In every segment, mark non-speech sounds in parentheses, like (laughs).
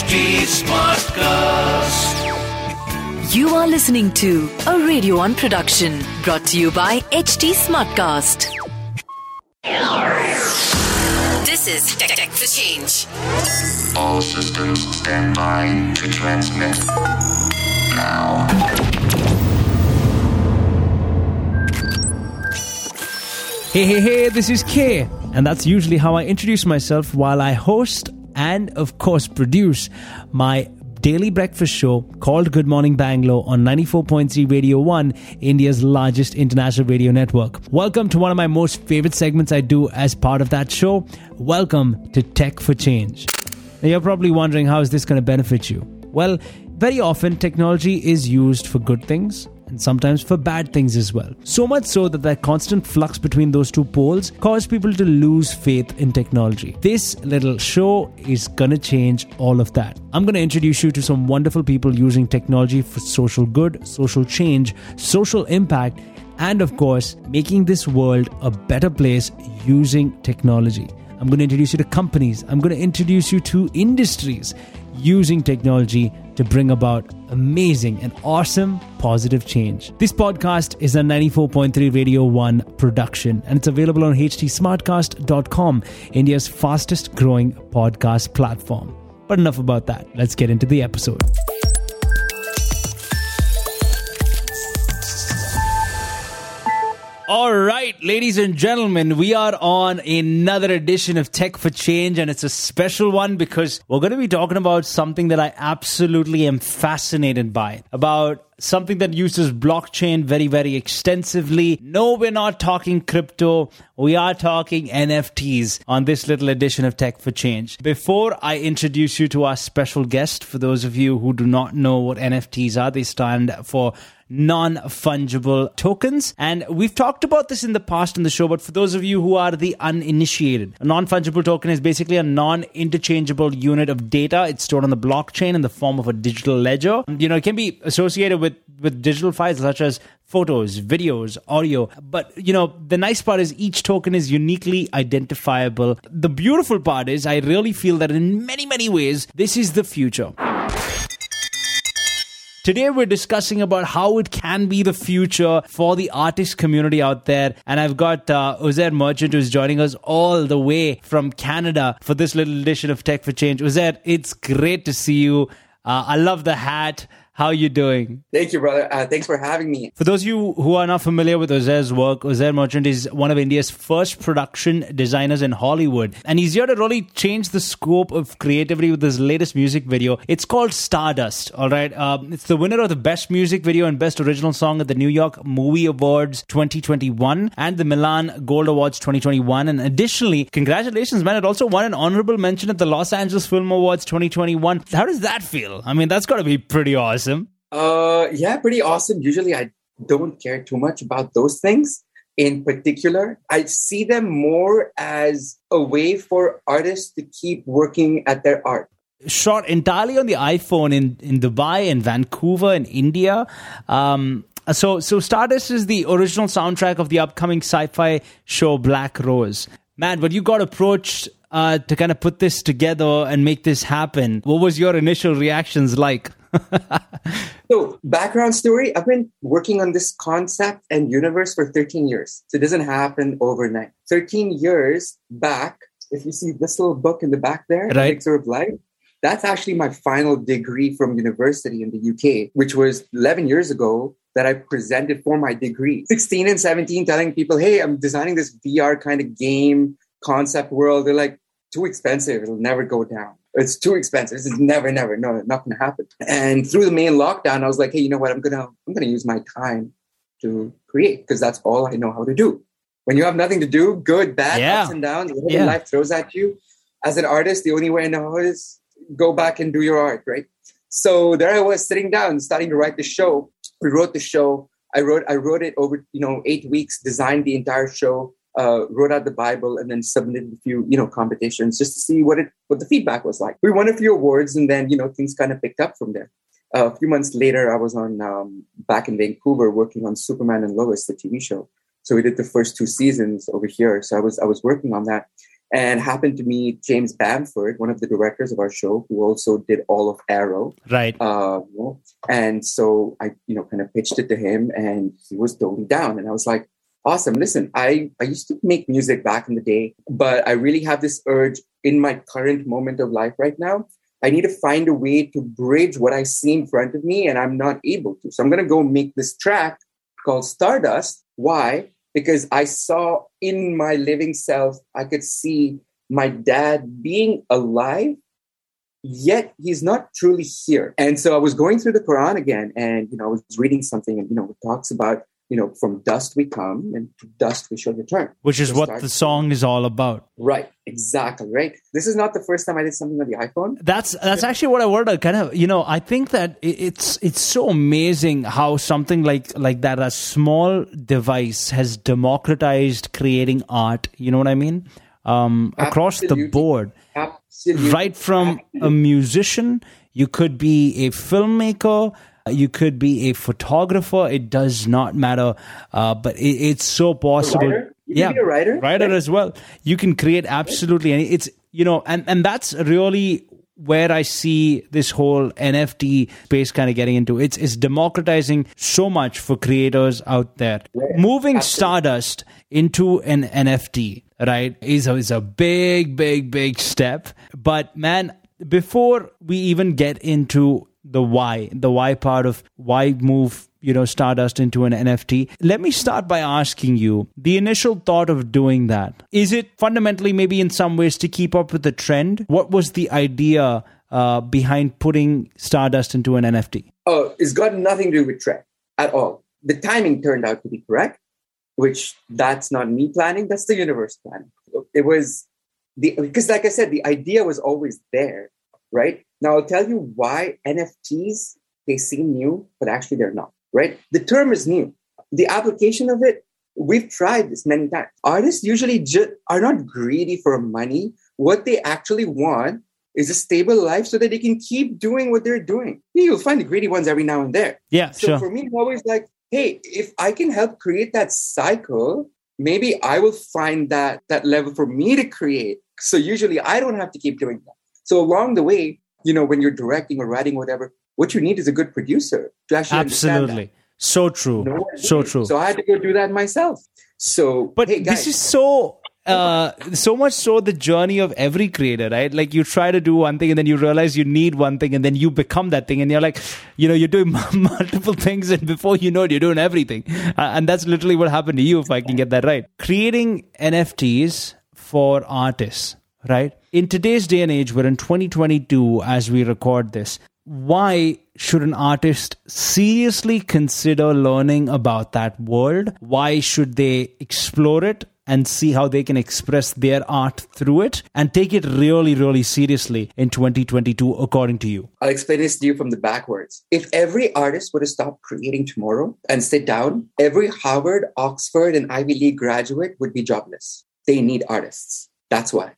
HT Smartcast. You are listening to a Radio One production brought to you by HT Smartcast. This is Tech, Tech for Change. All systems stand by to transmit. Now. Hey, hey, hey, this is Kay. And that's usually how I introduce myself while I host and, of course, produce my daily breakfast show called Good Morning Bangalore on 94.3 Radio 1, India's largest international radio network. Welcome to one of my most favorite segments I do as part of that show. Welcome to Tech for Change. Now, you're probably wondering how is this going to benefit you? Well, very often technology is used for good things and sometimes for bad things as well. So much so that that constant flux between those two poles cause people to lose faith in technology. This little show is gonna change all of that. I'm gonna introduce you to some wonderful people using technology for social good, social change, social impact, and of course, making this world a better place using technology. I'm going to introduce you to companies. I'm going to introduce you to industries using technology to bring about amazing and awesome positive change. This podcast is a 94.3 Radio 1 production and it's available on htsmartcast.com, India's fastest growing podcast platform. But enough about that. Let's get into the episode. All right, ladies and gentlemen, we are on another edition of Tech for Change, and it's a special one because we're going to be talking about something that I absolutely am fascinated by about something that uses blockchain very, very extensively. No, we're not talking crypto. We are talking NFTs on this little edition of Tech for Change. Before I introduce you to our special guest, for those of you who do not know what NFTs are, they stand for non fungible tokens. And we've talked about this in the past in the show, but for those of you who are the uninitiated, a non fungible token is basically a non interchangeable unit of data. It's stored on the blockchain in the form of a digital ledger. You know, it can be associated with, with digital files such as photos, videos, audio. But, you know, the nice part is each token is uniquely identifiable. The beautiful part is I really feel that in many, many ways, this is the future. Today we're discussing about how it can be the future for the artist community out there. And I've got uh, Uzair Merchant who's joining us all the way from Canada for this little edition of Tech for Change. Uzair, it's great to see you. Uh, I love the hat. How are you doing? Thank you, brother. Uh, thanks for having me. For those of you who are not familiar with Uzair's work, Uzair Merchant is one of India's first production designers in Hollywood. And he's here to really change the scope of creativity with his latest music video. It's called Stardust, all right? Um, it's the winner of the Best Music Video and Best Original Song at the New York Movie Awards 2021 and the Milan Gold Awards 2021. And additionally, congratulations, man. It also won an honorable mention at the Los Angeles Film Awards 2021. How does that feel? I mean, that's got to be pretty awesome. Uh, yeah, pretty awesome. Usually, I don't care too much about those things. In particular, I see them more as a way for artists to keep working at their art. Shot entirely on the iPhone in, in Dubai and Vancouver in India. Um, so, so Stardust is the original soundtrack of the upcoming sci-fi show Black Rose. Man, when you got approached uh, to kind of put this together and make this happen, what was your initial reactions like? (laughs) so, background story I've been working on this concept and universe for 13 years. So, it doesn't happen overnight. 13 years back, if you see this little book in the back there, right. Elixir of Life, that's actually my final degree from university in the UK, which was 11 years ago that I presented for my degree. 16 and 17, telling people, hey, I'm designing this VR kind of game concept world. They're like, too expensive. It'll never go down. It's too expensive. This is never, never, no, not going to happen. And through the main lockdown, I was like, hey, you know what? I'm gonna, I'm gonna use my time to create because that's all I know how to do. When you have nothing to do, good, bad, yeah. ups and downs, whatever yeah. life throws at you. As an artist, the only way I know is go back and do your art, right? So there I was sitting down, starting to write the show. We wrote the show. I wrote, I wrote it over, you know, eight weeks, designed the entire show, uh, wrote out the Bible and then submitted a few, you know, competitions just to see what it what the feedback was like. We won a few awards and then you know things kind of picked up from there. Uh, a few months later, I was on um, back in Vancouver working on Superman and Lois, the TV show. So we did the first two seasons over here. So I was I was working on that, and happened to meet James Bamford, one of the directors of our show, who also did all of Arrow. Right. Uh, and so I, you know, kind of pitched it to him, and he was totally down. And I was like, "Awesome! Listen, I I used to make music back in the day, but I really have this urge in my current moment of life right now. I need to find a way to bridge what I see in front of me, and I'm not able to. So I'm going to go make this track called Stardust. Why? Because I saw in my living self, I could see my dad being alive, yet he's not truly here. And so I was going through the Quran again, and you know, I was reading something, and you know, it talks about you know, from dust we come, and to dust we shall return. Which is what start- the song is all about. Right, exactly. Right. This is not the first time I did something on the iPhone. That's that's actually what I wanted to kind of you know I think that it's it's so amazing how something like like that a small device has democratized creating art. You know what I mean? Um, across the board, Absolutely. right from a musician, you could be a filmmaker. You could be a photographer. It does not matter, uh, but it, it's so possible. yeah, be a writer, writer right? as well. You can create absolutely any. It's you know, and and that's really where I see this whole NFT space kind of getting into. It's it's democratizing so much for creators out there. Moving Stardust into an NFT, right, is a, is a big, big, big step. But man, before we even get into the why, the why part of why move you know stardust into an nft let me start by asking you the initial thought of doing that is it fundamentally maybe in some ways to keep up with the trend what was the idea uh, behind putting stardust into an nft Oh, it's got nothing to do with Trek at all. The timing turned out to be correct, which that's not me planning, that's the universe planning. It was the because like I said, the idea was always there, right? Now I'll tell you why NFTs they seem new, but actually they're not, right? The term is new. The application of it, we've tried this many times. Artists usually ju- are not greedy for money. What they actually want is a stable life so that they can keep doing what they're doing. You'll find the greedy ones every now and there. yeah So sure for me, it's always like, hey, if I can help create that cycle, maybe I will find that that level for me to create. So usually I don't have to keep doing that. So along the way, you know, when you're directing or writing, whatever, what you need is a good producer to actually absolutely. so true. You know what I so true. So I had to go do that myself. So, But hey, this is so uh so much so the journey of every creator right? Like you try to do one thing and then you realize you need one thing and then you become that thing and you're like you know you're doing (laughs) multiple things and before you know it you're doing everything. Uh, and that's literally what happened to you if i can get that right. Creating nfts for artists right in today's day and age we're in 2022 as we record this why should an artist seriously consider learning about that world? Why should they explore it and see how they can express their art through it and take it really, really seriously in 2022, according to you? I'll explain this to you from the backwards. If every artist were to stop creating tomorrow and sit down, every Harvard, Oxford, and Ivy League graduate would be jobless. They need artists. That's why.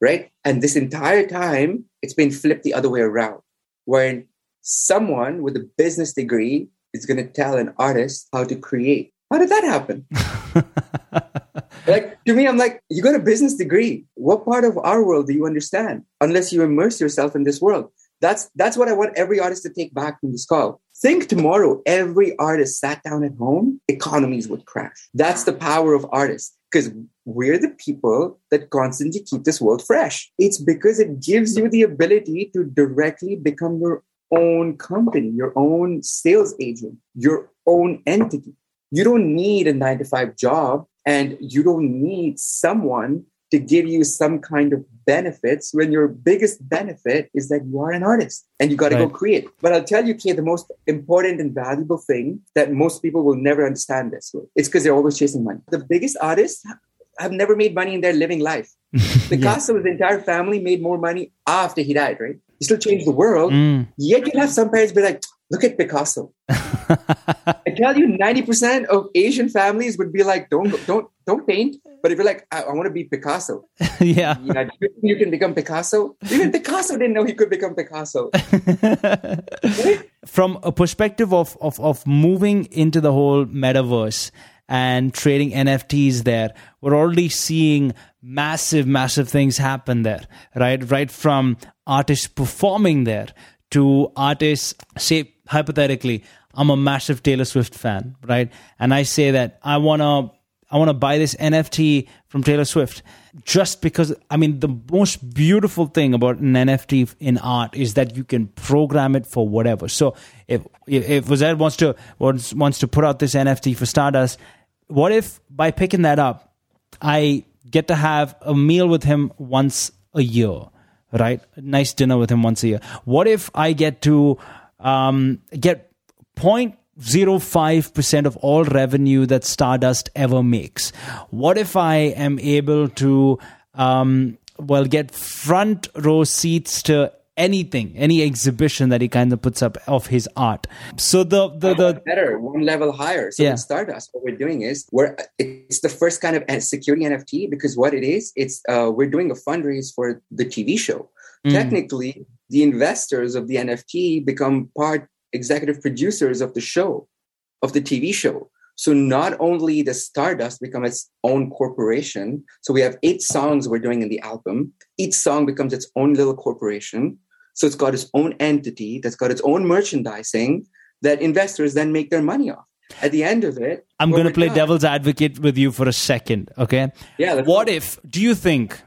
Right? And this entire time, it's been flipped the other way around, wherein someone with a business degree is going to tell an artist how to create. How did that happen? (laughs) like to me, I'm like, you got a business degree. What part of our world do you understand? Unless you immerse yourself in this world. That's that's what I want every artist to take back from this call. Think tomorrow, every artist sat down at home, economies would crash. That's the power of artists. Because we're the people that constantly keep this world fresh. It's because it gives you the ability to directly become your own company, your own sales agent, your own entity. You don't need a nine to five job and you don't need someone to give you some kind of benefits when your biggest benefit is that you are an artist and you got to go create. But I'll tell you, Kay, the most important and valuable thing that most people will never understand this. It's because they're always chasing money. The biggest artists have never made money in their living life. (laughs) Picasso's entire family made more money after he died, right? He still changed the world. Mm. Yet you'll have some parents be like, look at Picasso. I tell you, 90% of Asian families would be like, don't don't don't paint. But if you're like, I, I want to be Picasso, (laughs) yeah. you, you can become Picasso. Even Picasso didn't know he could become Picasso. (laughs) From a perspective of, of, of moving into the whole metaverse and trading NFTs there. We're already seeing massive, massive things happen there, right? Right from artists performing there to artists, say, hypothetically, I'm a massive Taylor Swift fan, right? And I say that I want to I want to buy this NFT from Taylor Swift just because I mean the most beautiful thing about an NFT in art is that you can program it for whatever. So if if Uzair wants to wants wants to put out this NFT for Stardust, what if by picking that up, I get to have a meal with him once a year, right? A nice dinner with him once a year. What if I get to um, get 0.05% of all revenue that Stardust ever makes. What if I am able to, um, well, get front row seats to anything, any exhibition that he kind of puts up of his art. So the the, the better one level higher. So Yeah. in Stardust, what we're doing is we're it's the first kind of security NFT because what it is, it's uh, we're doing a fundraise for the TV show. Mm. Technically, the investors of the NFT become part executive producers of the show, of the TV show. So not only does Stardust become its own corporation, so we have eight songs we're doing in the album. Each song becomes its own little corporation. So it's got its own entity that's got its own merchandising that investors then make their money off. At the end of it, I'm going to oh play done- devil's advocate with you for a second, okay? Yeah, What go. if do you think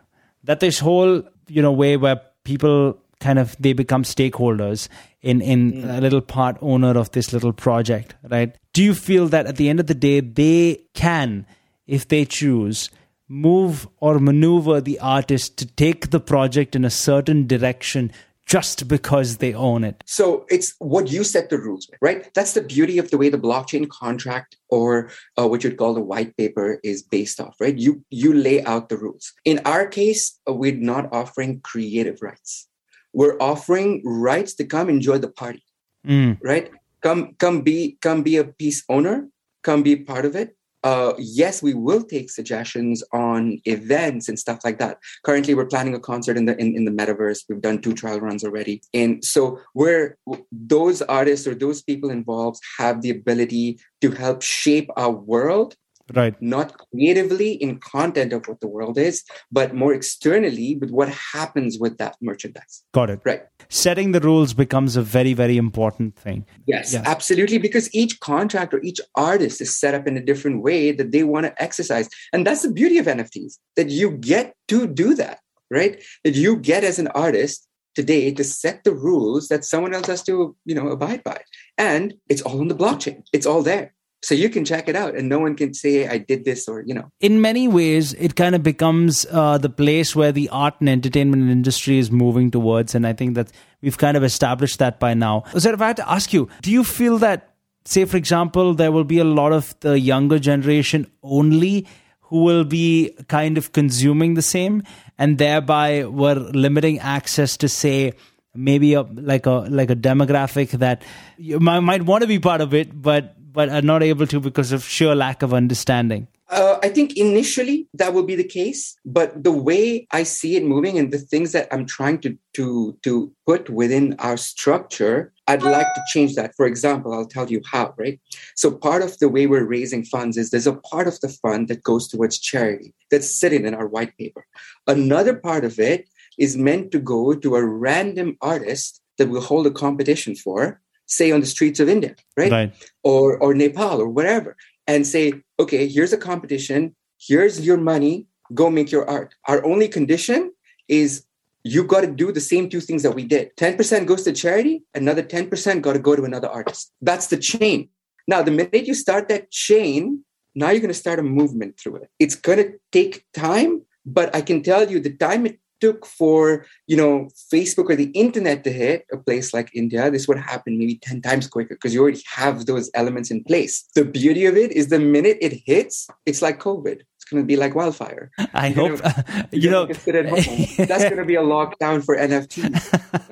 that this whole, you know, way where people kind of they become stakeholders in in Mm. a little part owner of this little project, right? Do you feel that at the end of the day they can if they choose move or maneuver the artist to take the project in a certain direction just because they own it? So it's what you set the rules with, right? That's the beauty of the way the blockchain contract or uh, what you'd call the white paper is based off, right? You you lay out the rules. In our case, we're not offering creative rights. We're offering rights to come enjoy the party, Mm, right? Come come be come be a piece owner, come be part of it. Uh, yes, we will take suggestions on events and stuff like that. Currently, we're planning a concert in the in, in the metaverse. We've done two trial runs already, and so we're those artists or those people involved have the ability to help shape our world, right. not creatively in content of what the world is, but more externally with what happens with that merchandise. Got it. Right. Setting the rules becomes a very very important thing. Yes, Yeah. absolutely. Because each contract or each artist is set up in a different way that they want to exercise. And that's the beauty of NFTs that you get to do that, right? That you get as an artist today to set the rules that someone else has to, you know, abide by. And it's all on the blockchain. It's all there. So you can check it out and no one can say I did this or, you know. in many ways, it kind of becomes uh, the place where the art and entertainment industry is moving towards. And I think that we've kind of established that by now. So, if I had to ask you, do you feel that, say, for example, there will be a lot of the younger generation only who will be kind of consuming the same, and thereby we're limiting access to, say, maybe a like a like a demographic that you might, might want to be part of it, but but are not able to because of sheer lack of understanding. Uh, I think initially that will be the case, but the way I see it moving and the things that I'm trying to to to put within our structure, I'd like to change that. For example, I'll tell you how. Right. So part of the way we're raising funds is there's a part of the fund that goes towards charity that's sitting in our white paper. Another part of it is meant to go to a random artist that we'll hold a competition for, say on the streets of India. Right. or or Nepal or wherever and say, okay, here's a competition, here's your money, go make your art. Our only condition is you've got to do the same two things that we did. 10% goes to charity, another 10% got to go to another artist. That's the chain. Now, the minute you start that chain, now you're going to start a movement through it. It's going to take time, but I can tell you the time it took for you know facebook or the internet to hit a place like india this would happen maybe 10 times quicker because you already have those elements in place the beauty of it is the minute it hits it's like covid it's going to be like wildfire I You hope know, you know. sit at home. (laughs) that's going to be a lockdown for nfts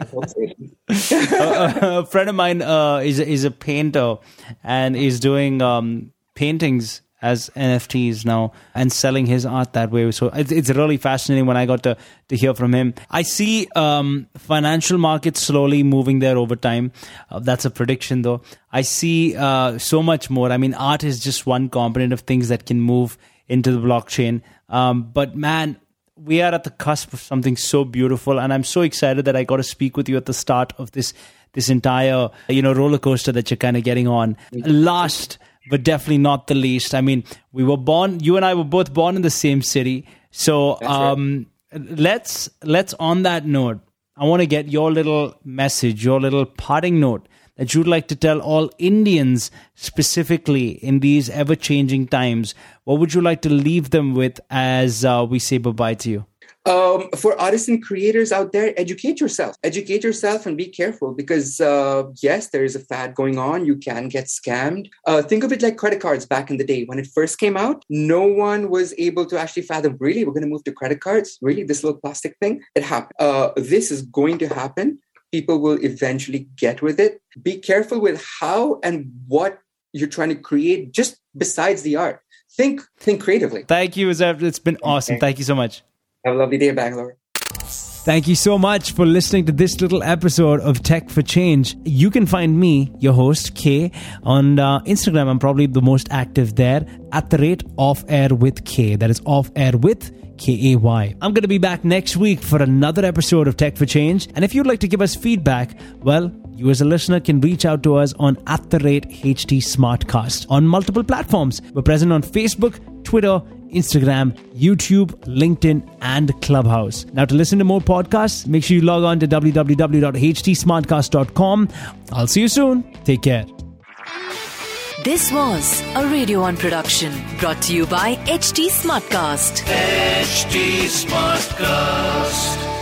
(laughs) (laughs) a, a friend of mine uh, is is a painter and is doing um, paintings as NFTs now and selling his art that way. So it's, it's really fascinating when I got to, to hear from him. I see um, financial markets slowly moving there over time. Uh, that's a prediction, though. I see uh, so much more. I mean, art is just one component of things that can move into the blockchain. Um, but man, we are at the cusp of something so beautiful, and I'm so excited that I got to speak with you at the start of this this entire you know roller coaster that you're kind of getting on. Last but definitely not the least. I mean, we were born. You and I were both born in the same city, so um, right. let's let's on that note. I want to get your little message, your little parting note that you'd like to tell all Indians specifically in these ever changing times? What would you like to leave them with as uh, we say bye bye to you? Um, for artists and creators out there, educate yourself. Educate yourself and be careful because, uh, yes, there is a fad going on. You can get scammed. Uh, think of it like credit cards back in the day. When it first came out, no one was able to actually fathom, really, we're going to move to credit cards? Really, this little plastic thing? It happened. Uh, this is going to happen people will eventually get with it. Be careful with how and what you're trying to create just besides the art. Think think creatively. Thank you, Azab. It's been awesome. Thank you so much. Have a lovely day, Bangalore. Thank you so much for listening to this little episode of Tech for Change. You can find me, your host, Kay, on uh, Instagram. I'm probably the most active there at the rate off air with K. That is off air with K A Y. I'm going to be back next week for another episode of Tech for Change. And if you'd like to give us feedback, well, you as a listener can reach out to us on at the rate HT Smartcast on multiple platforms. We're present on Facebook, Twitter, Instagram, YouTube, LinkedIn, and Clubhouse. Now, to listen to more podcasts, make sure you log on to www.htsmartcast.com. I'll see you soon. Take care. This was a Radio One production brought to you by HT Smartcast. HT Smartcast.